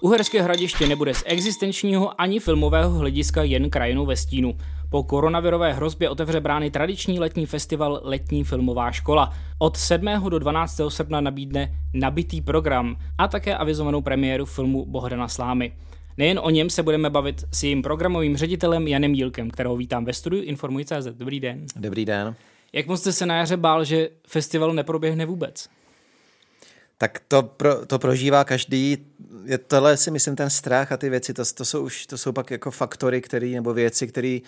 Uherské hradiště nebude z existenčního ani filmového hlediska jen krajinou ve stínu. Po koronavirové hrozbě otevře brány tradiční letní festival Letní filmová škola. Od 7. do 12. srpna nabídne nabitý program a také avizovanou premiéru filmu Bohdana Slámy. Nejen o něm se budeme bavit s jejím programovým ředitelem Janem Jílkem, kterého vítám ve studiu Informuj.cz. Dobrý den. Dobrý den. Jak moc jste se na jaře bál, že festival neproběhne vůbec? Tak to, pro, to prožívá každý. Je tohle si myslím ten strach a ty věci, to, to, jsou už to jsou pak jako faktory, který, nebo věci, které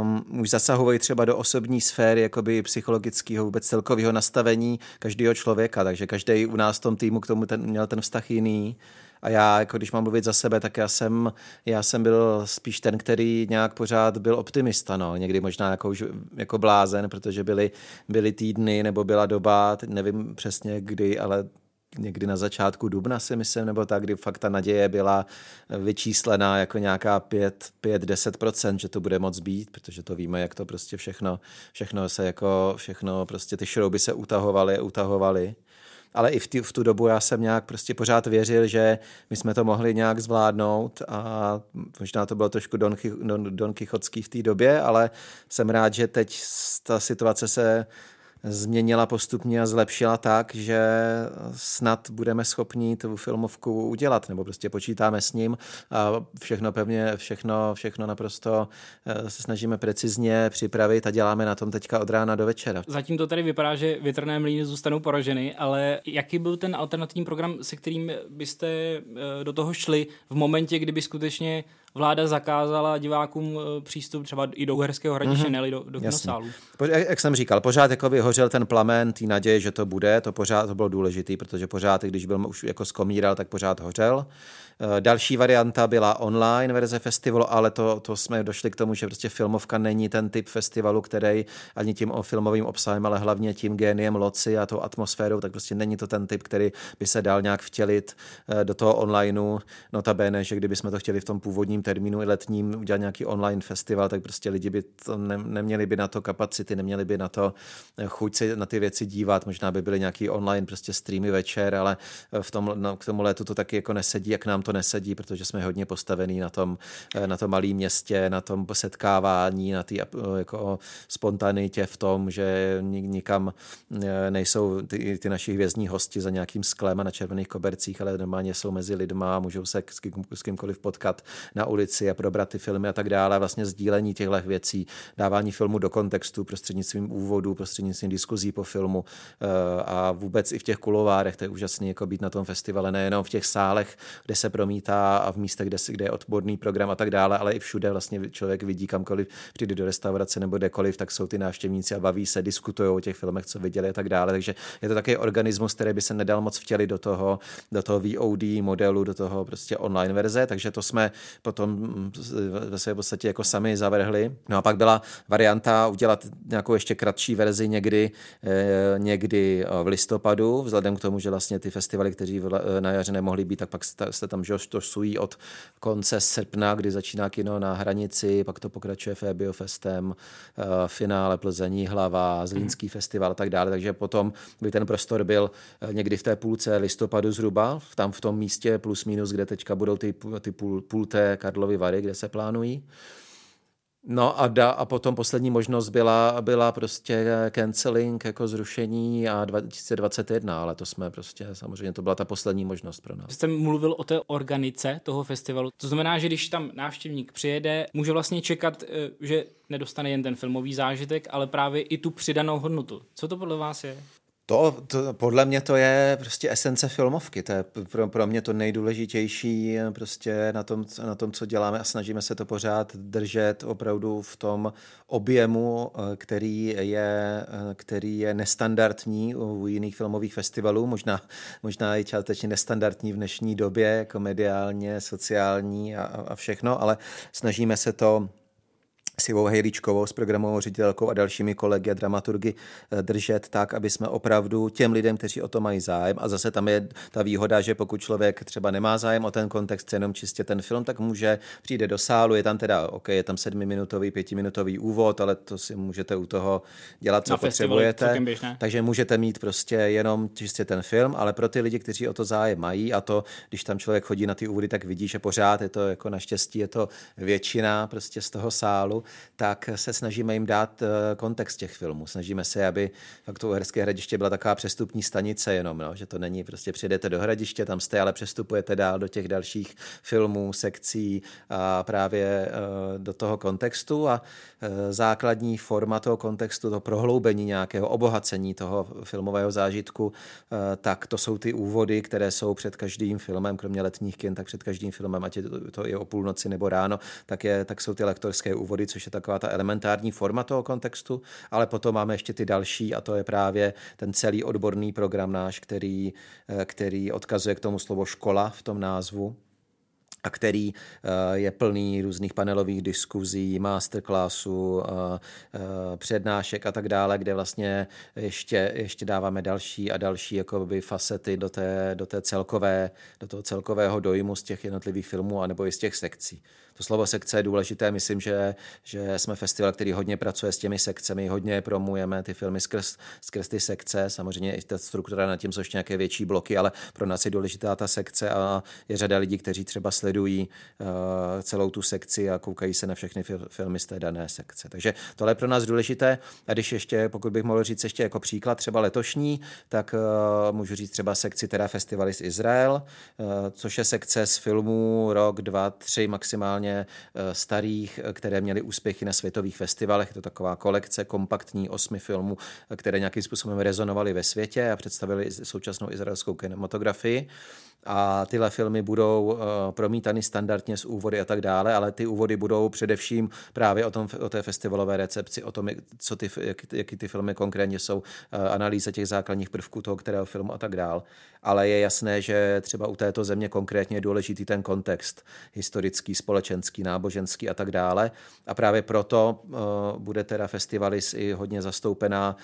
um, už zasahují třeba do osobní sféry, jakoby psychologického, vůbec celkového nastavení každého člověka. Takže každý u nás v tom týmu k tomu ten, měl ten vztah jiný. A já, jako když mám mluvit za sebe, tak já jsem, já jsem byl spíš ten, který nějak pořád byl optimista, no. Někdy možná jako, už, jako blázen, protože byly, byly týdny nebo byla doba, teď nevím přesně kdy, ale někdy na začátku dubna si myslím, nebo tak, kdy fakt ta naděje byla vyčíslená jako nějaká 5-10%, že to bude moc být, protože to víme, jak to prostě všechno, všechno se jako, všechno prostě ty šrouby se utahovaly, utahovaly. Ale i v, tý, v tu dobu já jsem nějak prostě pořád věřil, že my jsme to mohli nějak zvládnout a možná to bylo trošku Don, Don, Don Kichotský v té době, ale jsem rád, že teď ta situace se změnila postupně a zlepšila tak, že snad budeme schopni tu filmovku udělat, nebo prostě počítáme s ním a všechno pevně, všechno, všechno naprosto eh, se snažíme precizně připravit a děláme na tom teďka od rána do večera. Zatím to tady vypadá, že větrné mlýny zůstanou poraženy, ale jaký byl ten alternativní program, se kterým byste eh, do toho šli v momentě, kdyby skutečně vláda zakázala divákům eh, přístup třeba i do Uherského hradiště, mm-hmm. ne do, do kinosálu. Jak, jak jsem říkal, pořád jako vyhořel ten plamen té naděje, že to bude, to pořád to bylo důležité, protože pořád, když byl už jako skomíral, tak pořád hořel. Eh, další varianta byla online verze festivalu, ale to, to jsme došli k tomu, že prostě filmovka není ten typ festivalu, který ani tím filmovým obsahem, ale hlavně tím géniem loci a tou atmosférou, tak prostě není to ten typ, který by se dal nějak vtělit eh, do toho onlineu. Notabene, že kdyby jsme to chtěli v tom původním termínu i letním udělat nějaký online festival, tak prostě lidi by to ne, neměli by na to kapacity, neměli by na to eh, chuť se na ty věci dívat, možná by byly nějaký online prostě streamy večer, ale v tom, no, k tomu letu to taky jako nesedí, jak nám to nesedí, protože jsme hodně postavení na tom, eh, na tom malém městě, na tom setkávání, na té jako spontanitě v tom, že nikam eh, nejsou ty, ty naši hvězdní hosti za nějakým sklem a na červených kobercích, ale normálně jsou mezi lidma, můžou se s, kým, s kýmkoliv potkat na ulici a probrat ty filmy a tak dále. Vlastně sdílení těchto věcí, dávání filmu do kontextu prostřednictvím úvodu, prostřednictvím diskuzí po filmu eh, a vůbec i v těch kulovárech, to je úžasný jako být na tom festivale, nejenom v těch sálech, kde se promítá a v místech, kde, kde je odborný program a tak dále, ale i všude vlastně člověk vidí kamkoliv přijde do restaurace nebo kdekoliv, tak jsou ty návštěvníci a baví se, diskutují o těch filmech, co viděli a tak dále. Takže je to takový organismus, který by se nedal moc vtělit do toho, do toho VOD modelu, do toho prostě online verze, takže to jsme potom mm, ve své podstatě jako sami zavrhli. No a pak byla varianta udělat nějakou ještě kratší verzi někdy, eh, někdy v listopadu, vzhledem k tomu, že vlastně ty festivaly, kteří na jaře nemohli být, tak pak jste tam že sují od konce srpna, kdy začíná kino na hranici, pak to pokračuje Febiofestem, eh, finále Plzení, Hlava, Zlínský festival a tak dále, takže potom by ten prostor byl eh, někdy v té půlce listopadu zhruba, tam v tom místě plus minus, kde teďka budou ty, ty půl, půl té Karlovy Vary, kde se plánují. No a, da, a potom poslední možnost byla, byla prostě canceling, jako zrušení a 2021, ale to jsme prostě, samozřejmě to byla ta poslední možnost pro nás. Jste mluvil o té organice toho festivalu. To znamená, že když tam návštěvník přijede, může vlastně čekat, eh, že nedostane jen ten filmový zážitek, ale právě i tu přidanou hodnotu. Co to podle vás je? To, to, podle mě to je prostě esence filmovky, to je pro, pro mě to nejdůležitější prostě na tom, na tom, co děláme a snažíme se to pořád držet opravdu v tom objemu, který je, který je nestandardní u jiných filmových festivalů, možná, možná i částečně nestandardní v dnešní době, jako mediálně, sociální a, a všechno, ale snažíme se to s Ivou Hejlíčkovou, s programovou ředitelkou a dalšími kolegy a dramaturgy eh, držet tak, aby jsme opravdu těm lidem, kteří o to mají zájem, a zase tam je ta výhoda, že pokud člověk třeba nemá zájem o ten kontext, jenom čistě ten film, tak může přijde do sálu, je tam teda, ok, je tam sedmiminutový, pětiminutový úvod, ale to si můžete u toho dělat, co Na potřebujete. Takže můžete mít prostě jenom čistě ten film, ale pro ty lidi, kteří o to zájem mají, a to, když tam člověk chodí na ty úvody, tak vidí, že pořád je to jako naštěstí, je to většina prostě z toho sálu, tak se snažíme jim dát eh, kontext těch filmů. Snažíme se, aby fakt to Uherské hradiště byla taková přestupní stanice jenom, no, že to není prostě přijdete do hradiště, tam jste, ale přestupujete dál do těch dalších filmů, sekcí a právě eh, do toho kontextu a eh, základní forma toho kontextu, to prohloubení nějakého obohacení toho filmového zážitku, tak to jsou ty úvody, které jsou před každým filmem, kromě letních kin, tak před každým filmem, ať je to, to je o půlnoci nebo ráno, tak, je, tak jsou ty lektorské úvody, což je taková ta elementární forma toho kontextu, ale potom máme ještě ty další a to je právě ten celý odborný program náš, který, eh, který odkazuje k tomu slovo škola v tom názvu a který eh, je plný různých panelových diskuzí, masterclassů, eh, přednášek a tak dále, kde vlastně ještě, ještě dáváme další a další jakoby facety do té, do té celkové, do toho celkového dojmu z těch jednotlivých filmů anebo i z těch sekcí to slovo sekce je důležité. Myslím, že, že jsme festival, který hodně pracuje s těmi sekcemi, hodně promujeme ty filmy skrz, skrz ty sekce. Samozřejmě i ta struktura nad tím jsou ještě nějaké větší bloky, ale pro nás je důležitá ta sekce a je řada lidí, kteří třeba sledují uh, celou tu sekci a koukají se na všechny fil- filmy z té dané sekce. Takže tohle je pro nás důležité. A když ještě, pokud bych mohl říct ještě jako příklad třeba letošní, tak uh, můžu říct třeba sekci teda Festivalis Izrael, uh, což je sekce z filmů rok, dva, tři maximálně minimálně eh, starých, eh, které měly úspěchy na světových festivalech. Je to taková kolekce kompaktní osmi filmů, eh, které nějakým způsobem rezonovaly ve světě a představili současnou izraelskou kinematografii a tyhle filmy budou uh, promítány standardně z úvody a tak dále, ale ty úvody budou především právě o, tom, o té festivalové recepci, o tom, co ty, jak, jaký ty filmy konkrétně jsou, uh, analýza těch základních prvků toho, kterého filmu a tak dále. Ale je jasné, že třeba u této země konkrétně je důležitý ten kontext historický, společenský, náboženský a tak dále. A právě proto uh, bude teda Festivalis i hodně zastoupená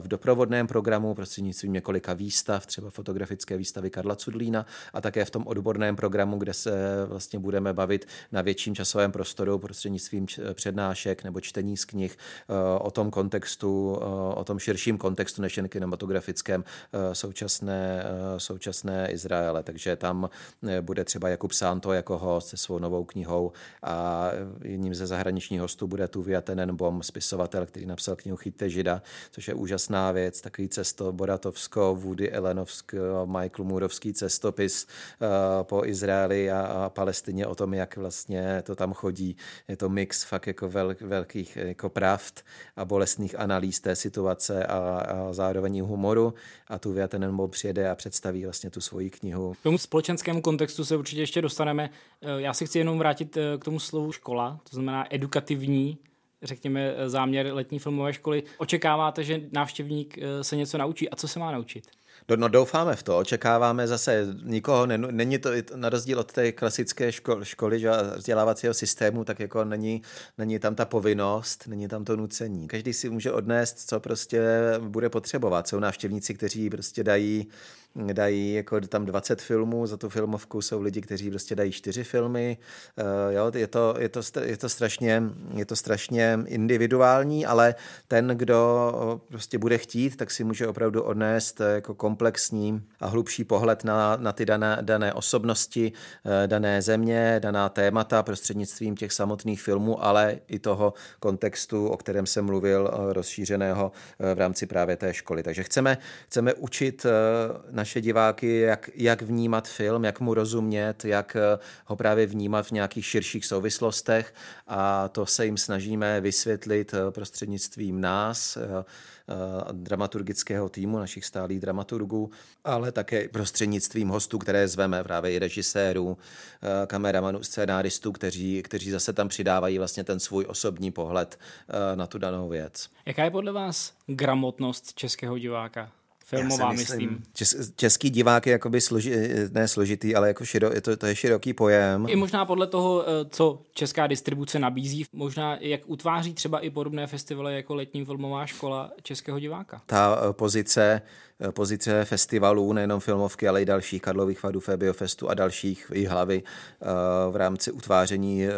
v doprovodném programu prostřednictvím několika výstav, třeba fotografické výstavy Karla Cudlína, a také v tom odborném programu, kde se vlastně budeme bavit na větším časovém prostoru prostřednictvím přednášek nebo čtení z knih eh, o tom kontextu, eh, o tom širším kontextu než jen kinematografickém eh, současné, současné Izraele. Takže tam bude třeba Jakub Santo jako host se svou novou knihou a jedním ze zahraničních hostů bude Tuvia Tenenbom, spisovatel, který napsal knihu Chytte žida, což je úžasná věc, takový cesto Boratovsko, Woody Elenovsko, Michael Můrovský cesto časopis eh, po Izraeli a, Palestině o tom, jak vlastně to tam chodí. Je to mix fakt jako vel, velkých jako pravd a bolestných analýz té situace a, zároveň humoru. A tu Viatenenbo přijede a představí vlastně tu svoji knihu. K tomu společenskému kontextu se určitě ještě dostaneme. Eh, já si chci jenom vrátit eh, k tomu slovu škola, to znamená edukativní řekněme, záměr letní filmové školy. Očekáváte, že návštěvník se něco naučí a co se má naučit? No, no doufáme v to, očekáváme zase nikoho, ne, není to na rozdíl od té klasické ško, školy, že vzdělávacího systému, tak jako není, není tam ta povinnost, není tam to nucení. Každý si může odnést, co prostě bude potřebovat. Jsou návštěvníci, kteří prostě dají dají jako tam 20 filmů, za tu filmovku jsou lidi, kteří prostě dají čtyři filmy, uh, jo, je to, je to, je to, strašně, je to strašně individuální, ale ten, kdo prostě bude chtít, tak si může opravdu odnést jako komplexní a hlubší pohled na, na ty dané, dané osobnosti, dané země, daná témata prostřednictvím těch samotných filmů, ale i toho kontextu, o kterém jsem mluvil, rozšířeného v rámci právě té školy. Takže chceme, chceme učit na naše diváky, jak, jak vnímat film, jak mu rozumět, jak eh, ho právě vnímat v nějakých širších souvislostech a to se jim snažíme vysvětlit eh, prostřednictvím nás, eh, dramaturgického týmu, našich stálých dramaturgů, ale také prostřednictvím hostů, které zveme, právě i režisérů, kameramanů, scénáristů, kteří, kteří zase tam přidávají vlastně ten svůj osobní pohled na tu danou věc. Jaká je podle vás gramotnost českého diváka? Filmová, myslím. myslím. Čes, český divák je jakoby složi, ne složitý, ale jako širo, je to, to je široký pojem. I možná podle toho, eh, co česká distribuce nabízí, možná jak utváří třeba i podobné festivaly jako letní filmová škola českého diváka. Ta eh, pozice pozice festivalů, nejenom filmovky, ale i dalších, Karlových vadů, Febiofestu a dalších i hlavy eh, v rámci utváření eh,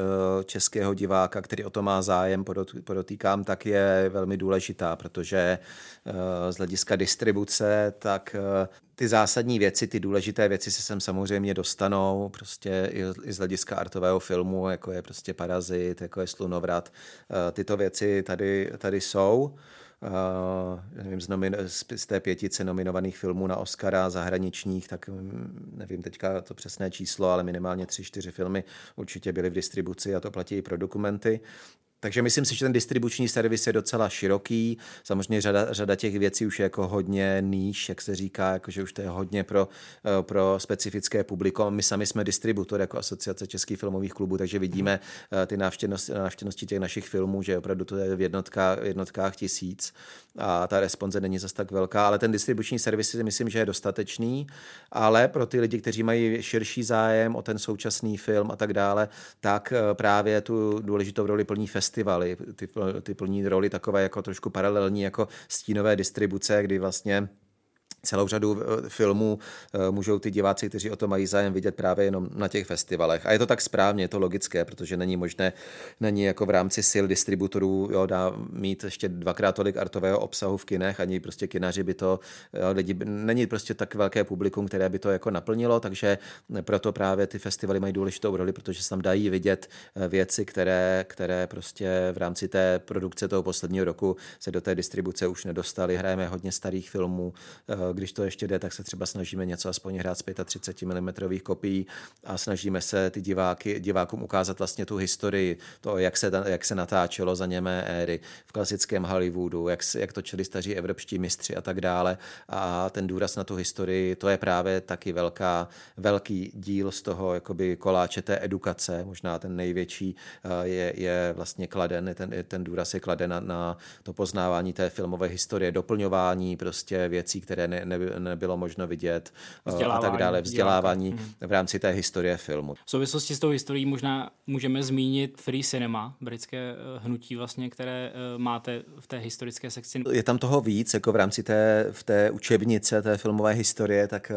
českého diváka, který o to má zájem, podotýkám, tak je velmi důležitá, protože z hlediska distribuce, tak ty zásadní věci, ty důležité věci se sem samozřejmě dostanou, prostě i z hlediska artového filmu, jako je prostě Parazit, jako je Slunovrat. Tyto věci tady, tady jsou nevím, z, nomin- z té pětice nominovaných filmů na Oscara zahraničních, tak mm, nevím teďka to přesné číslo, ale minimálně tři, čtyři filmy určitě byly v distribuci a to platí i pro dokumenty. Takže myslím si, že ten distribuční servis je docela široký. Samozřejmě řada, řada těch věcí už je jako hodně níž, jak se říká, jako že už to je hodně pro, eh, pro specifické publikum. My sami jsme distributor jako asociace českých filmových klubů, takže vidíme eh, ty návštěvnosti, návštěvnosti těch našich filmů, že opravdu to je v jednotkách, jednotkách tisíc a ta responze není zase tak velká, ale ten distribuční servis si myslím, že je dostatečný, ale pro ty lidi, kteří mají širší zájem o ten současný film a tak dále, tak eh, právě tu důležitou roli plní festivaly, ty, ty plní roli takové jako trošku paralelní jako stínové distribuce, kdy vlastně celou řadu eh, filmů eh, můžou ty diváci, kteří o to mají zájem, vidět právě jenom na těch festivalech. A je to tak správně, je to logické, protože není možné, není jako v rámci sil distributorů jo, dá mít ještě dvakrát tolik artového obsahu v kinech, ani prostě kinaři by to, jo, lidi, není prostě tak velké publikum, které by to jako naplnilo, takže proto právě ty festivaly mají důležitou roli, protože se tam dají vidět eh, věci, které, které prostě v rámci té produkce toho posledního roku se do té distribuce už nedostaly. Hrajeme hodně starých filmů, když to ještě jde, tak se třeba snažíme něco aspoň hrát z 35 mm kopií a snažíme se ty diváky, divákům ukázat vlastně tu historii, to, jak se, jak se natáčelo za němé éry v klasickém Hollywoodu, jak, jak točili staří evropští mistři a tak dále. A ten důraz na tu historii, to je právě taky velká, velký díl z toho jakoby koláče té edukace, možná ten největší eh, je, je vlastně kladen, ten, ten důraz je kladen na, na to poznávání té filmové historie, doplňování prostě věcí, které ne, ne, nebylo možno vidět eh, a tak dále, vzdělávání hmm. v rámci té historie filmu. V souvislosti s tou historií možná můžeme zmínit Free Cinema, britské eh, hnutí vlastně, které eh, máte v té historické sekci. Je tam toho víc, jako v rámci té, v té učebnice té filmové historie, tak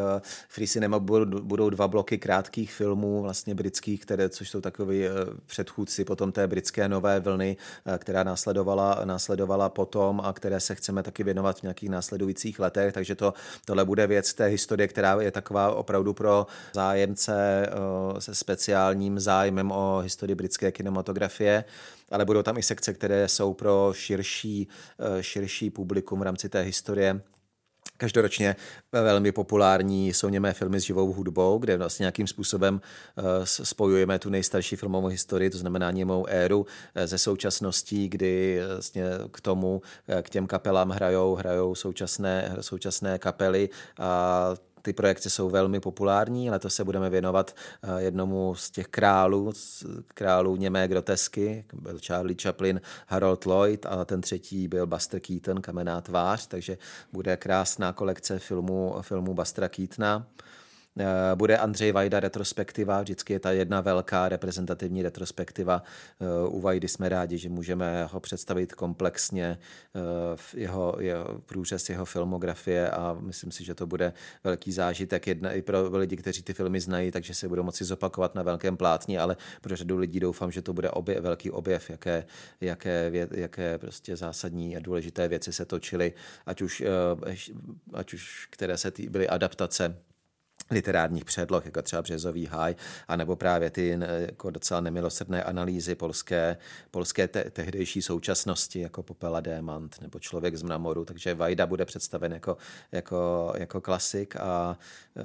Free Cinema budou, budou dva bloky krátkých filmů vlastně britských, které, což jsou takový předchůdci potom té britské nové vlny, která následovala, následovala potom a které se chceme taky věnovat v nějakých následujících letech, takže to tohle bude věc té historie, která je taková opravdu pro zájemce eh, se speciálním zájmem o historii britské kinematografie ale budou tam i sekce, které jsou pro širší, eh, širší publikum v rámci té historie Každoročně velmi populární jsou němé filmy s živou hudbou, kde vlastně nějakým způsobem eh, spojujeme tu nejstarší filmovou historii, to znamená němou éru eh, ze současností, kdy vlastně k tomu, eh, k těm kapelám hrajou, hrajou současné, současné kapely a ty projekce jsou velmi populární. Letos se budeme věnovat eh, jednomu z těch králů, králů němé grotesky, byl Charlie Chaplin, Harold Lloyd a ten třetí byl Buster Keaton, Kamená tvář, takže bude krásná kolekce filmů, filmů Bustera Keatona. Eh, bude Andřej Vajda retrospektiva, vždycky je ta jedna velká reprezentativní retrospektiva. Eh, u Vajdy jsme rádi, že můžeme ho představit komplexně, eh, jeho, jeho průřez jeho filmografie a myslím si, že to bude velký zážitek jedna, i pro lidi, kteří ty filmy znají, takže se budou moci zopakovat na velkém plátni, ale pro řadu lidí doufám, že to bude obje, velký objev, jaké, jaké, jaké prostě zásadní a důležité věci se točily, ať už, ať už které se tý, byly adaptace literárních předloh, jako třeba Březový háj, anebo právě ty jako docela nemilosrdné analýzy polské, polské te- tehdejší současnosti, jako Popela Démant nebo Člověk z mramoru, takže Vajda bude představen jako, jako, jako klasik a e,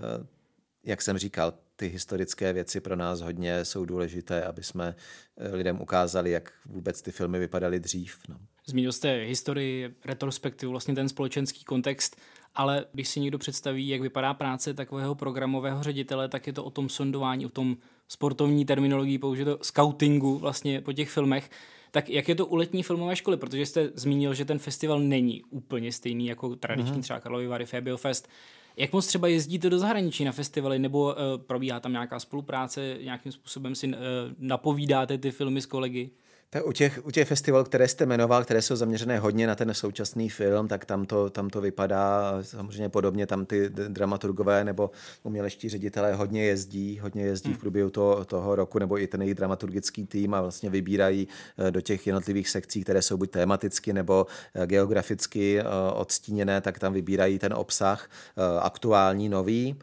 jak jsem říkal, ty historické věci pro nás hodně jsou důležité, aby jsme e, lidem ukázali, jak vůbec ty filmy vypadaly dřív. No. Zmínil jste historii, retrospektivu, vlastně ten společenský kontext ale když si někdo představí, jak vypadá práce takového programového ředitele, tak je to o tom sondování, o tom sportovní terminologii, použito scoutingu vlastně po těch filmech. Tak jak je to u letní filmové školy? Protože jste zmínil, že ten festival není úplně stejný jako tradiční mm-hmm. třeba Karlovy Vary Fabio Fest. Jak moc třeba jezdíte do zahraničí na festivaly, nebo uh, probíhá tam nějaká spolupráce, nějakým způsobem si uh, napovídáte ty filmy s kolegy? Tak u těch, u těch festivalů, které jste jmenoval, které jsou zaměřené hodně na ten současný film, tak tam to, tam to vypadá samozřejmě podobně. Tam ty dramaturgové nebo uměleští ředitelé hodně jezdí, hodně jezdí hmm. v průběhu toho, toho roku, nebo i ten jejich dramaturgický tým a vlastně vybírají eh, do těch jednotlivých sekcí, které jsou buď tematicky nebo eh, geograficky eh, odstíněné, tak tam vybírají ten obsah aktuální, nový.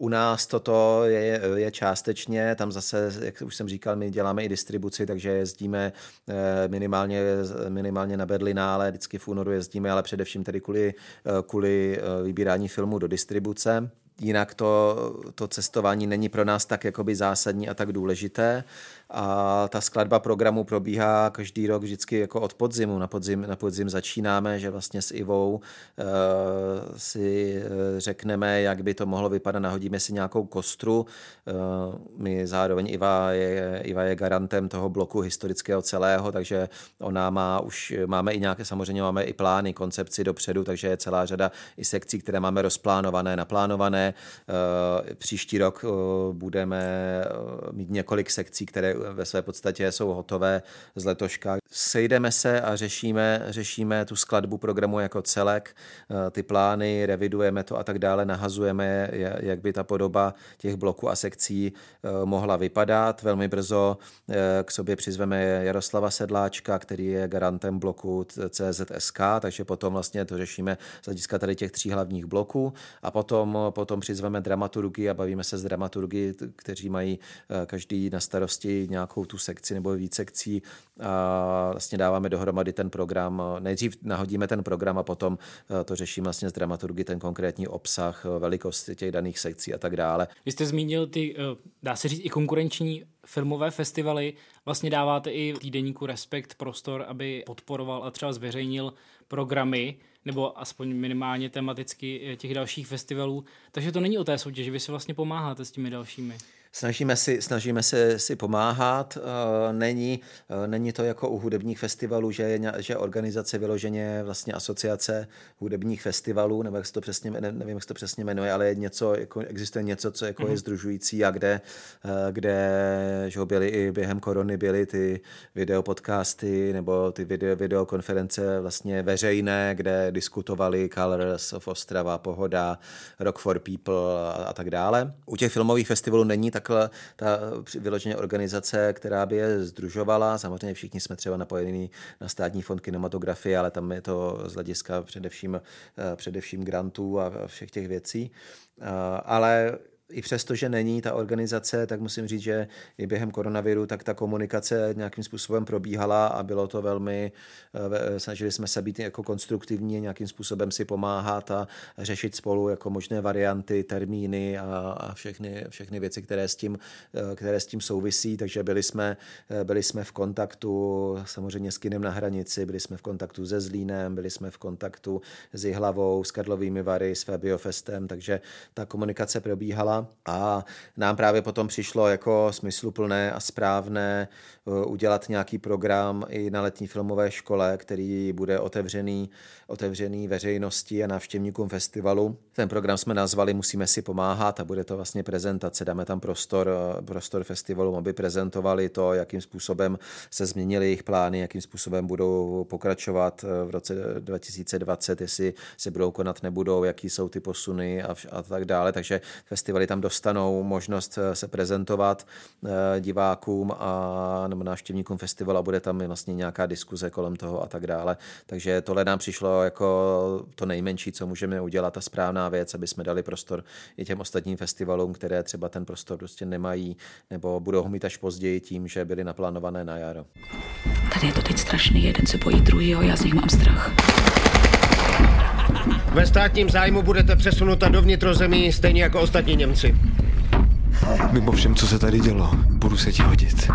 U nás toto je, je částečně, tam zase, jak už jsem říkal, my děláme i distribuci, takže jezdíme eh, minimálně, minimálně na Berlinále, vždycky v únoru jezdíme, ale především tedy kvůli, eh, kvůli eh, vybírání filmu do distribuce jinak to, to cestování není pro nás tak jakoby zásadní a tak důležité. A ta skladba programu probíhá každý rok vždycky jako od podzimu. Na podzim, na podzim začínáme, že vlastně s Ivou uh, si eh, řekneme, jak by to mohlo vypadat, nahodíme si nějakou kostru. Uh, my zároveň Iva je, Iva je garantem toho bloku historického celého, takže ona má už, máme i nějaké, samozřejmě máme i plány, koncepci dopředu, takže je celá řada i sekcí, které máme rozplánované, naplánované. Uh, příští rok uh, budeme mít několik sekcí, které ve své podstatě jsou hotové z letoška. Sejdeme se a řešíme, řešíme tu skladbu programu jako celek, eh, ty plány, revidujeme to a tak dále, nahazujeme, jak by ta podoba těch bloků a sekcí eh, mohla vypadat. Velmi brzo eh, k sobě přizveme Jaroslava Sedláčka, který je garantem bloku CZSK, takže potom vlastně to řešíme z hlediska tady těch tří hlavních bloků a potom, potom přizveme dramaturgy a bavíme se s dramaturgy, kteří mají každý na starosti nějakou tu sekci nebo víc sekcí a vlastně dáváme dohromady ten program. Nejdřív nahodíme ten program a potom e, to řešíme vlastně s dramaturgy, ten konkrétní obsah, e, velikost těch daných sekcí a tak dále. Vy jste zmínil ty, dá se říct, i konkurenční filmové festivaly. Vlastně dáváte i týdeníku Respekt prostor, aby podporoval a třeba zveřejnil programy nebo aspoň minimálně tematicky těch dalších festivalů. Takže to není o té soutěži, vy si vlastně pomáháte s těmi dalšími. Snažíme, si, snažíme se si pomáhat. Eh, není, eh, není to jako u hudebních festivalů, že je že organizace vyloženě vlastně asociace hudebních festivalů, nebo jak se to přesně, nevím, jak se to přesně jmenuje, ale je něco, jako, existuje něco, co jako mm-hmm. je mhm. združující a kde, eh, kde že byly i během korony byly ty videopodcasty nebo ty video, videokonference vlastně veřejné, kde diskutovali Colors of Ostrava, Pohoda, Rock for People a, a tak dále. U těch filmových festivalů není tak takhle ta vyloženě organizace, která by je združovala. Samozřejmě všichni jsme třeba napojení na státní fond kinematografie, ale tam je to z hlediska především, eh, především grantů a všech těch věcí. Eh, ale i přesto, že není ta organizace, tak musím říct, že i během koronaviru tak ta komunikace nějakým způsobem probíhala a bylo to velmi, eh, snažili jsme se být jako konstruktivní, nějakým způsobem si pomáhat a řešit spolu jako možné varianty, termíny a, a všechny, všechny věci, které s, tím, eh, které s tím souvisí, takže byli jsme, eh, byli jsme v kontaktu samozřejmě s kinem na hranici, byli jsme v kontaktu se Zlínem, byli jsme v kontaktu s Jihlavou, s Karlovými Vary, s Fabiofestem, takže ta komunikace probíhala a nám právě potom přišlo jako smysluplné a správné eh, udělat nějaký program i na letní filmové škole, který bude otevřený, otevřený veřejnosti a návštěvníkům festivalu. Ten program jsme nazvali Musíme si pomáhat a bude to vlastně prezentace. Dáme tam prostor, eh, prostor festivalu, aby prezentovali to, jakým způsobem se změnily jejich plány, jakým způsobem budou pokračovat eh, v roce 2020, jestli se budou konat, nebudou, jaký jsou ty posuny a, a tak dále. Takže festivaly tam dostanou možnost eh, se prezentovat eh, divákům a nebo návštěvníkům festivalu a bude tam vlastně nějaká diskuze kolem toho a tak dále. Takže tohle nám přišlo jako to nejmenší, co můžeme udělat, a správná věc, aby jsme dali prostor i těm ostatním festivalům, které třeba ten prostor prostě nemají nebo budou ho mít až později tím, že byly naplánované na jaro. Tady je to teď strašný, jeden se bojí druhýho, já z nich mám strach. Ve státním zájmu budete přesunuta do vnitrozemí, stejně jako ostatní Němci. Vím o všem, co se tady dělo. Budu se ti hodit.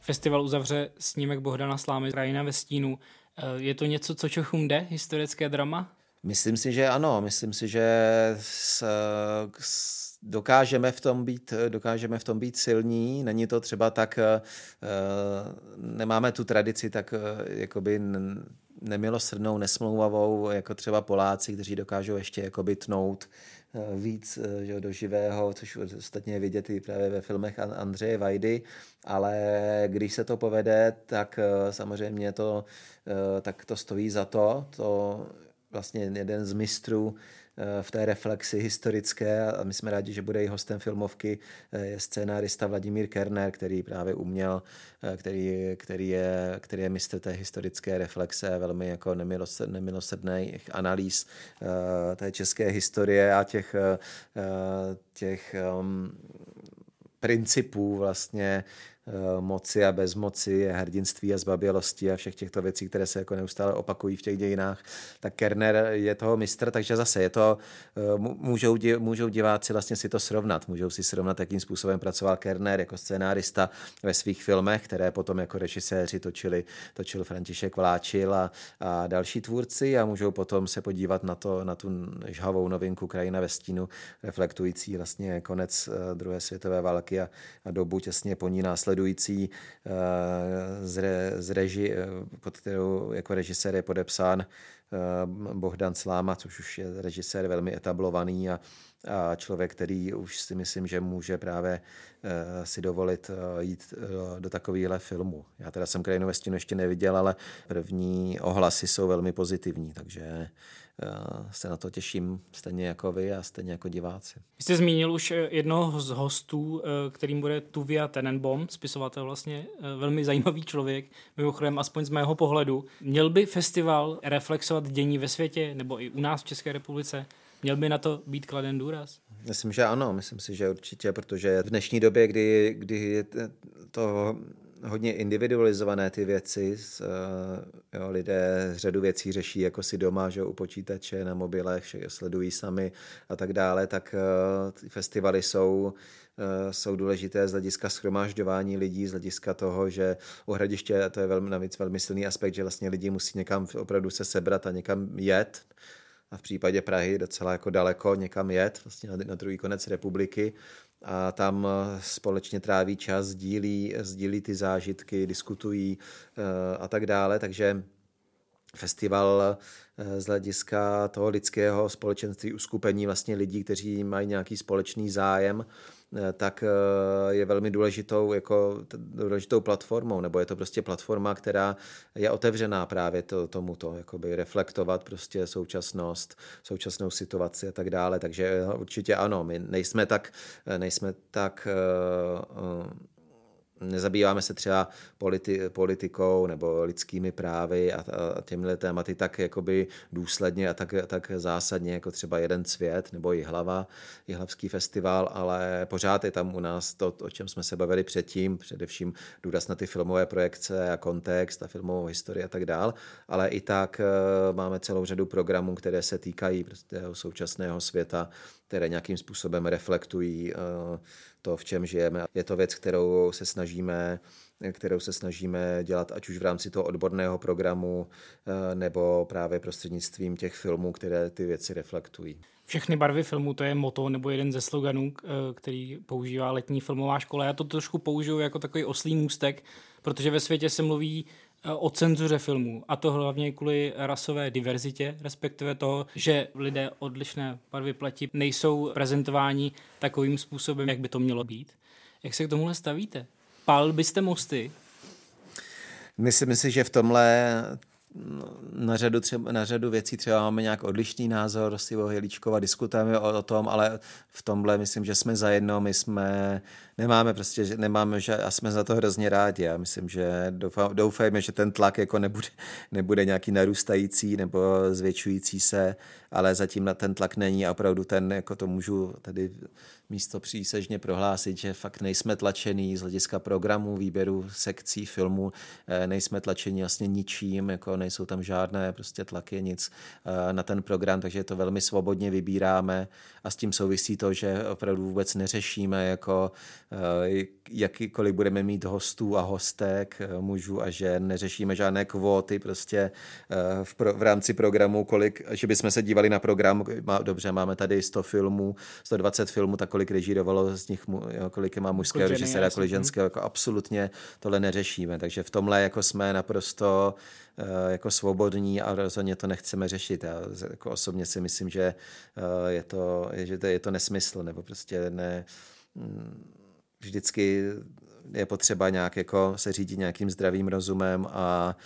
Festival uzavře snímek Bohdana Slámy Krajina ve stínu. Eh, je to něco, co Čechům jde, historické drama? Myslím si, že ano. Myslím si, že s, s dokážeme v tom být, dokážeme v tom být silní, není to třeba tak, nemáme tu tradici tak jakoby nemilosrdnou, nesmlouvavou, jako třeba Poláci, kteří dokážou ještě jakoby tnout Eh, víc eh, že, do živého, což ostatně je vidět i právě ve filmech Andřeje Vajdy, ale když se to povede, tak eh, samozřejmě to, tak to stojí za to. To vlastně jeden z mistrů v té reflexi historické a my jsme rádi, že bude i hostem filmovky, je scénárista Vladimír Kerner, který právě uměl, který, který, je, který je mistr té historické reflexe, velmi jako nemilosrdných analýz té české historie a těch, těch um, principů vlastně Eh, moci a bezmoci, hrdinství a zbabělosti a všech těchto věcí, které se jako neustále opakují v těch dějinách, tak Kerner je toho mistr, takže zase je to, eh, můžou, můžou diváci vlastně si to srovnat, můžou si srovnat, jakým způsobem pracoval Kerner jako scénárista ve svých filmech, které potom jako režiséři točili, točil František Vláčil a, a další tvůrci a můžou potom se podívat na, to, na tu žhavou novinku Krajina ve stínu, reflektující vlastně konec eh, druhé světové války a, a dobu těsně po ní následně následující eh, z, re, z reži, eh, pod kterou jako režisér je podepsán eh, Bohdan Sláma, což už je režisér velmi etablovaný a, a člověk, který už si myslím, že může právě si dovolit jít do takovéhle filmu. Já teda jsem Krajinu ve stínu ještě neviděl, ale první ohlasy jsou velmi pozitivní, takže se na to těším stejně jako vy a stejně jako diváci. Vy jste zmínil už eh, jednoho z hostů, eh, kterým bude Tuvia Tenenbaum, spisovatel vlastně, eh, velmi zajímavý člověk, mimochodem aspoň z mého pohledu. Měl by festival reflexovat dění ve světě nebo i u nás v České republice? Měl by na to být kladen důraz? Myslím, že ano, myslím si, že určitě, protože v dnešní době, kdy, kdy to hodně individualizované ty věci. Eh, jo, lidé řadu věcí řeší jako si doma, že u počítače, na mobilech, sledují sami a tak dále, tak eh, ty festivaly jsou eh, jsou důležité z hlediska schromážďování lidí, z hlediska toho, že u hradiště, to je velmi, navíc velmi silný aspekt, že vlastně lidi musí někam opravdu se sebrat a někam jet, a v případě Prahy docela jako daleko někam jet, vlastně na, na druhý konec republiky a tam eh, společně tráví čas, sdílí, sdílí ty zážitky, diskutují eh, a tak dále, takže festival eh, z hlediska toho lidského společenství, uskupení vlastně lidí, kteří mají nějaký společný zájem, tak eh, je velmi důležitou, jako, důležitou platformou, nebo je to prostě platforma, která je otevřená právě to, tomuto, jakoby reflektovat prostě současnost, současnou situaci a tak dále, takže eh, určitě ano, my nejsme tak, nejsme tak uh, nezabýváme se třeba politi- politikou nebo lidskými právy a, a těmihle tématy tak jakoby důsledně a tak, tak zásadně jako třeba jeden svět nebo i hlava, i hlavský festival, ale pořád je tam u nás to, o čem jsme se bavili předtím, především důraz na ty filmové projekce a kontext a filmovou historii a tak dál, ale i tak eh, máme celou řadu programů, které se týkají prostě současného světa, které nějakým způsobem reflektují eh, to, v čem žijeme. Je to věc, kterou se snažíme kterou se snažíme dělat ať už v rámci toho odborného programu eh, nebo právě prostřednictvím těch filmů, které ty věci reflektují. Všechny barvy filmu, to je moto nebo jeden ze sloganů, eh, který používá letní filmová škola. Já to trošku použiju jako takový oslý můstek, protože ve světě se mluví o cenzuře filmů. A to hlavně kvůli rasové diverzitě, respektive toho, že lidé odlišné barvy pleti nejsou prezentováni takovým způsobem, jak by to mělo být. Jak se k tomuhle stavíte? Pál byste mosty? Myslím si, že v tomhle na řadu, třeba, na řadu věcí třeba máme nějak odlišný názor s Ivo Jelíčkova, diskutujeme o, o tom, ale v tomhle myslím, že jsme zajedno, my jsme, nemáme prostě, nemáme, že, a jsme za to hrozně rádi. Já myslím, že doufám, doufejme, že ten tlak jako nebude, nebude nějaký narůstající nebo zvětšující se, ale zatím na ten tlak není a opravdu ten, jako to můžu tady místo přísežně prohlásit, že fakt nejsme tlačený z hlediska programu, výběru sekcí, filmů, eh, nejsme tlačeni vlastně ničím, jako nejsou tam žádné prostě tlaky, nic na ten program, takže to velmi svobodně vybíráme. A s tím souvisí to, že opravdu vůbec neřešíme, jako jakýkoliv budeme mít hostů a hostek, mužů a žen, neřešíme žádné kvóty prostě v, pro, v rámci programu, kolik, že bychom se dívali na program, má, dobře, máme tady 100 filmů, 120 filmů, tak kolik režírovalo z nich, jo, kolik má mužského režiséra, kolik ženského, jako absolutně tohle neřešíme, takže v tomhle jako jsme naprosto eh, jako svobodní a rozhodně to nechceme řešit. Já jako osobně si myslím, že eh, je to, že to je to nesmysl, nebo prostě ne, mm, vždycky je potřeba nějak jako se řídit nějakým zdravým rozumem a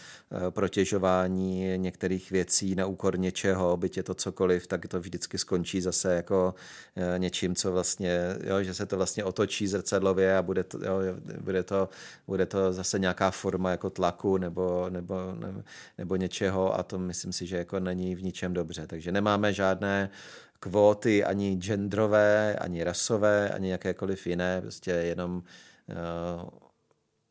e, protěžování některých věcí na úkor něčeho, byť je to cokoliv, tak to vždycky skončí zase jako e, něčím, co vlastně, jo, že se to vlastně otočí zrcadlově a bude to, jo, bude to, bude to zase nějaká forma jako tlaku nebo, nebo, nebo, něčeho a to myslím si, že jako není v ničem dobře. Takže nemáme žádné kvóty ani genderové, ani rasové, ani jakékoliv jiné, prostě jenom uh,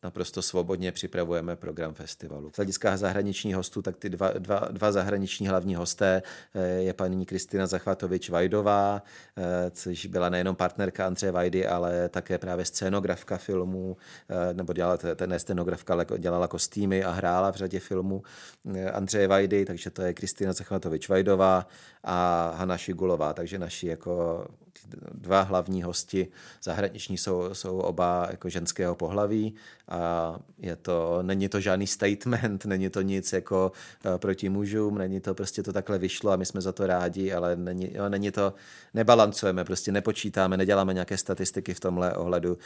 naprosto svobodně připravujeme program festivalu. Z hlediska zahraničních hostů, tak ty dva, dva, dva zahraniční hlavní hosté eh, je paní Kristina Zachvatovič Vajdová, eh, což byla nejenom partnerka Andřeje Vajdy, ale také právě scénografka filmů, eh, nebo dělala, ten ne scénografka, ale dělala kostýmy a hrála v řadě filmů Andřeje Vajdy, takže to je Kristina Zachvatovič Vajdová a Hana Šigulová, takže naši jako dva hlavní hosti zahraniční jsou, jsou oba jako ženského pohlaví je to, není to žádný statement, není to nic jako uh, proti mužům, není to prostě to takhle vyšlo a my jsme za to rádi, ale není, jo, není to, nebalancujeme, prostě nepočítáme, neděláme nějaké statistiky v tomhle ohledu uh,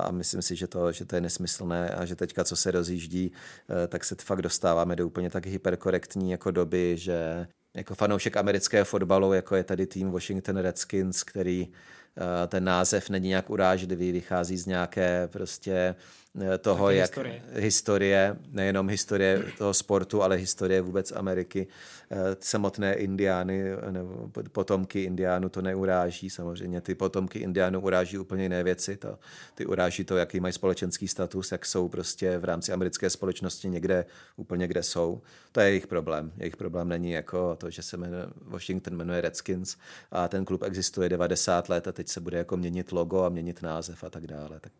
a myslím si, že to, že to je nesmyslné a že teďka, co se rozjíždí, uh, tak se fakt dostáváme do úplně tak hyperkorektní jako doby, že jako fanoušek amerického fotbalu, jako je tady tým Washington Redskins, který eh, ten název není nějak urážlivý, vychází z nějaké prostě Eh, toho, Taky jak historie. historie, nejenom historie toho sportu, ale historie vůbec Ameriky, eh, samotné indiány nebo potomky indiánů to neuráží. Samozřejmě ty potomky indiánů uráží úplně jiné věci. To, ty uráží to, jaký mají společenský status, jak jsou prostě v rámci americké společnosti někde úplně kde jsou. To je jejich problém. Jejich problém není jako to, že se jmenuje, Washington jmenuje Redskins a ten klub existuje 90 let a teď se bude jako měnit logo a měnit název a tak dále. Tak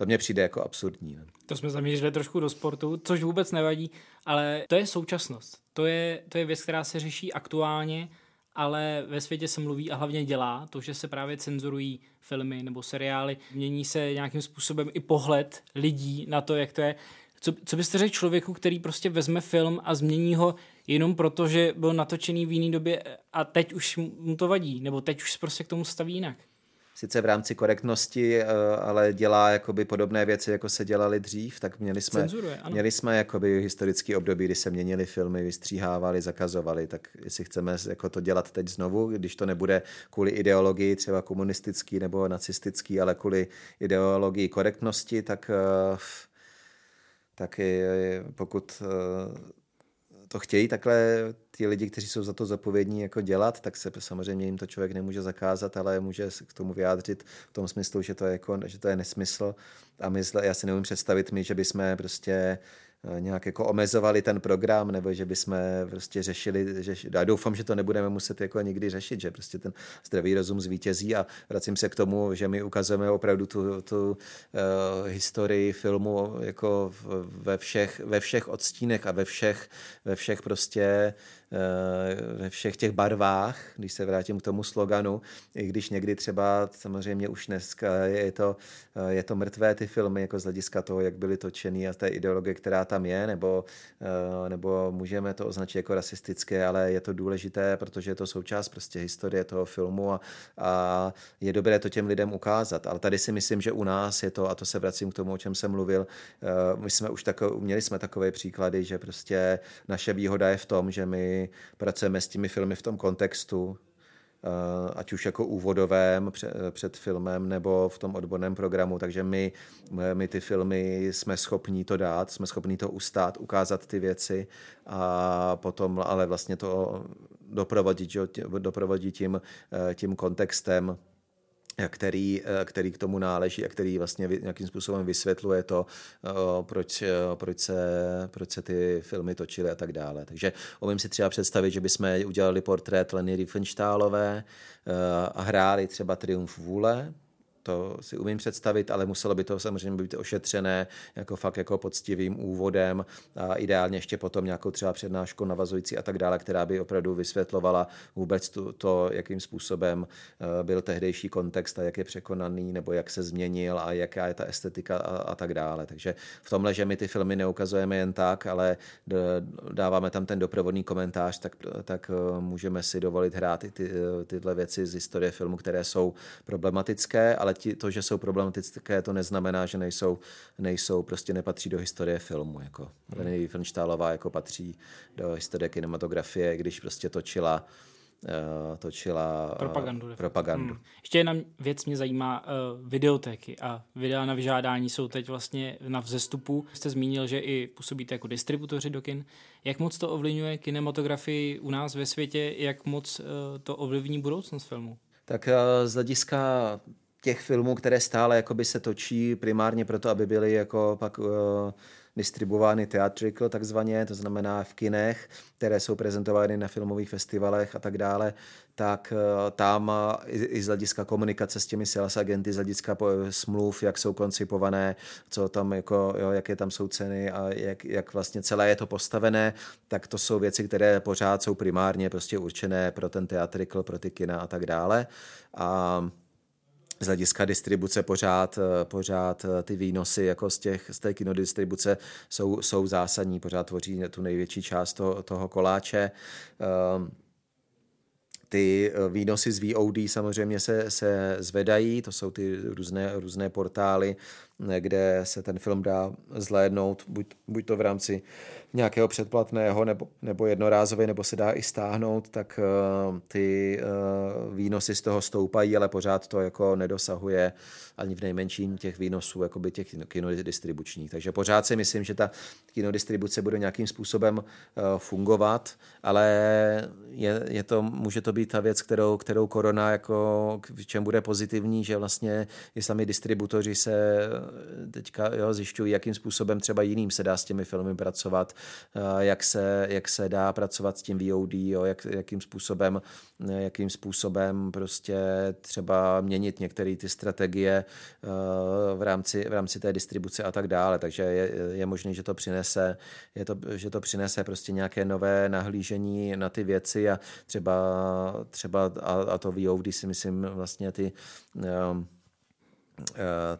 to mně přijde jako absurdní. Ne? To jsme zamířili trošku do sportu, což vůbec nevadí, ale to je současnost. To je, to je věc, která se řeší aktuálně, ale ve světě se mluví a hlavně dělá to, že se právě cenzurují filmy nebo seriály. Mění se nějakým způsobem i pohled lidí na to, jak to je. Co, co byste řekl člověku, který prostě vezme film a změní ho jenom proto, že byl natočený v jiné době a teď už mu to vadí, nebo teď už prostě k tomu staví jinak? Sice v rámci korektnosti, eh, ale dělá jakoby podobné věci, jako se dělali dřív, tak měli jsme, Cenzuruje, ano. měli jsme jakoby historický období, kdy se měnili filmy, vystříhávali, zakazovali, tak jestli chceme jako to dělat teď znovu, když to nebude kvůli ideologii třeba komunistický nebo nacistický, ale kvůli ideologii korektnosti, tak eh, tak pokud eh, to chtějí takhle ti lidi, kteří jsou za to zapovědní jako dělat, tak se samozřejmě jim to člověk nemůže zakázat, ale může se k tomu vyjádřit v tom smyslu, že to je, jako, že to je nesmysl. A my, já si neumím představit my, že bychom prostě nějak jako omezovali ten program, nebo že bychom prostě řešili, že, já doufám, že to nebudeme muset jako nikdy řešit, že prostě ten zdravý rozum zvítězí. A vracím se k tomu, že my ukazujeme opravdu tu, tu uh, historii filmu jako ve všech, ve všech odstínech a ve všech, ve všech prostě ve všech těch barvách, když se vrátím k tomu sloganu, i když někdy třeba samozřejmě už dneska je to, je to mrtvé ty filmy, jako z hlediska toho, jak byly točeny a té ideologie, která tam je, nebo, nebo můžeme to označit jako rasistické, ale je to důležité, protože je to součást prostě historie toho filmu a, a je dobré to těm lidem ukázat. Ale tady si myslím, že u nás je to, a to se vracím k tomu, o čem jsem mluvil, my jsme už takové, měli jsme takové příklady, že prostě naše výhoda je v tom, že my pracujeme s těmi filmy v tom kontextu, eh, ať už jako úvodovém před filmem nebo v tom odborném programu, takže my, my ty filmy jsme schopní to dát, jsme schopní to ustát, ukázat ty věci a potom ale vlastně to doprovodit, doprovodit tím, eh, tím kontextem který, který k tomu náleží a který vlastně nějakým způsobem vysvětluje to, proč, proč, se, proč se ty filmy točily a tak dále. Takže umím si třeba představit, že bychom udělali portrét Leny Riefenstahlové a hráli třeba Triumf vůle, to si umím představit, ale muselo by to samozřejmě být ošetřené jako fakt jako poctivým úvodem a ideálně ještě potom nějakou třeba přednášku navazující a tak dále, která by opravdu vysvětlovala vůbec to, to jakým způsobem eh, byl tehdejší kontext a jak je překonaný nebo jak se změnil a jaká je ta estetika a, a tak dále. Takže v tomhle, že my ty filmy neukazujeme jen tak, ale dáváme tam ten doprovodný komentář, tak, tak eh, můžeme si dovolit hrát i ty, eh, tyhle věci z historie filmu, které jsou problematické, ale ale ti, to, že jsou problematické, to neznamená, že nejsou, nejsou prostě nepatří do historie filmu. Jako. Hmm. Leni Riefenstahlová jako patří do historie kinematografie, když prostě točila uh, točila uh, propagandu. propagandu. Hmm. Ještě jedna věc mě zajímá, uh, videotéky a videa na vyžádání jsou teď vlastně na vzestupu. Jste zmínil, že i působíte jako distributoři do kin. Jak moc to ovlivňuje kinematografii u nás ve světě, jak moc uh, to ovlivní budoucnost filmu? Tak z hlediska těch filmů, které stále jakoby se točí primárně proto, aby byly jako pak uh, distribuovány theatrical takzvaně, to znamená v kinech, které jsou prezentovány na filmových festivalech a tak dále, tak uh, tam i, i z hlediska komunikace s těmi sales agenty, z hlediska smluv, jak jsou koncipované, co tam jako, jo, jaké tam jsou ceny a jak, jak vlastně celé je to postavené, tak to jsou věci, které pořád jsou primárně prostě určené pro ten theatrical, pro ty kina a tak dále. A z hlediska distribuce pořád, eh, pořád eh, ty výnosy jako z, těch, z té kinodistribuce jsou, jsou zásadní, pořád tvoří tu největší část toho, toho koláče. Um, ty eh, výnosy z VOD samozřejmě se, se zvedají, to jsou ty různé, různé portály, kde se ten film dá zhlédnout, buď, buď to v rámci nějakého předplatného nebo, nebo jednorázově, nebo se dá i stáhnout, tak uh, ty uh, výnosy z toho stoupají, ale pořád to jako nedosahuje ani v nejmenším těch výnosů jakoby těch kinodistribučních. Takže pořád si myslím, že ta kinodistribuce bude nějakým způsobem uh, fungovat, ale je, je to, může to být ta věc, kterou, kterou korona jako v čem bude pozitivní, že vlastně i sami distributoři se teďka jo, zjišťují, jakým způsobem třeba jiným se dá s těmi filmy pracovat, eh, jak se, jak se dá pracovat s tím VOD, jo, jak, jakým způsobem, jakým způsobem prostě třeba měnit některé ty strategie eh, v rámci, v rámci té distribuce a tak dále. Takže je, je možné, že to přinese, je to, že to přinese prostě nějaké nové nahlížení na ty věci a třeba, třeba a, a to VOD si myslím vlastně ty um, Eh,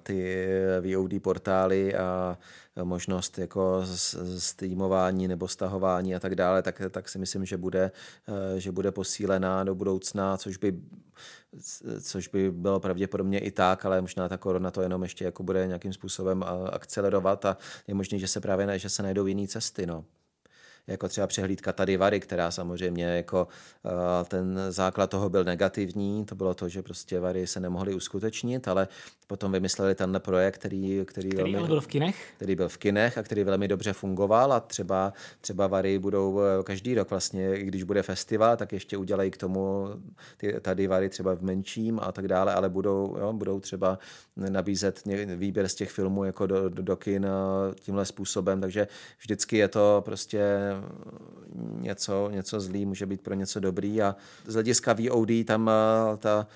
ty VOD portály a možnost jako streamování nebo stahování a tak dále, tak, tak si myslím, že bude, eh, že bude posílená do budoucna, což by což by bylo pravděpodobně i tak, ale možná ta korona to jenom ještě jako bude nějakým způsobem eh, akcelerovat a je možné, že se právě že se najdou jiné cesty. No jako třeba přehlídka tady Vary, která samozřejmě jako eh, ten základ toho byl negativní, to bylo to, že prostě Vary se nemohly uskutečnit, ale potom vymysleli tenhle projekt, který, který, který velmi, byl v kinech? Který byl v kinech a který velmi dobře fungoval a třeba, třeba Vary budou eh, každý rok vlastně, i když bude festival, tak ještě udělají k tomu ty, tady Vary třeba v menším a tak dále, ale budou, jo, budou třeba nabízet výběr z těch filmů jako do, do, do kin eh, tímhle způsobem, takže vždycky je to prostě něco, něco zlý může být pro něco dobrý a z hlediska VOD tam eh, ta,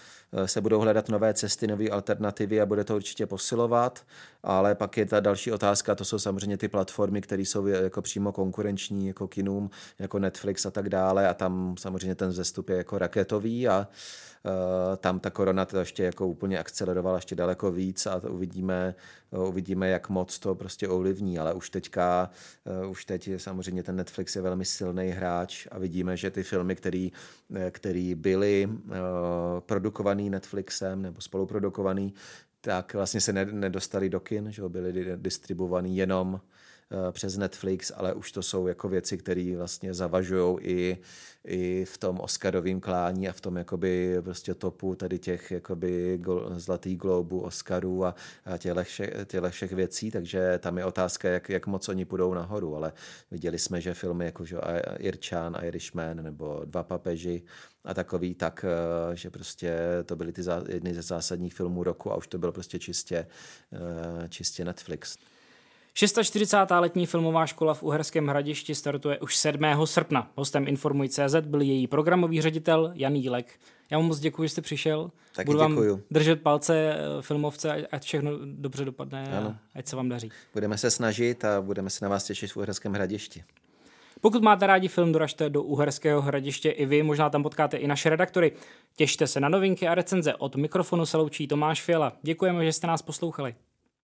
se budou hledat nové cesty, nové alternativy a bude to určitě posilovat, ale pak je ta další otázka, to jsou samozřejmě ty platformy, které jsou jako přímo konkurenční, jako kinům, jako Netflix a tak dále. A tam samozřejmě ten vzestup je jako raketový a Eh, tam ta korona to ještě jako úplně akcelerovala ještě daleko víc a to uvidíme, eh, uvidíme, jak moc to prostě ovlivní, ale už teďka, eh, už teď je samozřejmě ten Netflix je velmi silný hráč a vidíme, že ty filmy, který, který byly produkovaný Netflixem nebo spoluprodukovaný, tak vlastně se nedostali do kin, že byly distribuovaný jenom přes Netflix, ale už to jsou jako věci, které vlastně zavažují i, i v tom Oscarovém klání a v tom jakoby prostě topu tady těch jakoby zlatých globů, Oscarů a, a těchto všech, všech věcí, takže tam je otázka, jak, jak moc oni půjdou nahoru, ale viděli jsme, že filmy jako že Irčan, Irishman nebo Dva papeži a takový, tak eh, že prostě to byly ty zá, jedny ze zásadních filmů roku a už to bylo prostě čistě, eh, čistě Netflix. 640. letní filmová škola v Uherském hradišti startuje už 7. srpna. Hostem Informuj.cz byl její programový ředitel Jan Jílek. Já vám moc děkuji, že jste přišel. Taky Budu vám děkuju. držet palce eh, filmovce, ať všechno dobře dopadne ano. a ať se vám daří. Budeme se snažit a budeme se na vás těšit v Uherském hradišti. Pokud máte rádi film, doražte do Uherského hradiště i vy, možná tam potkáte i naše redaktory. Těšte se na novinky a recenze. Od mikrofonu se loučí Tomáš Fiala. Děkujeme, že jste nás poslouchali.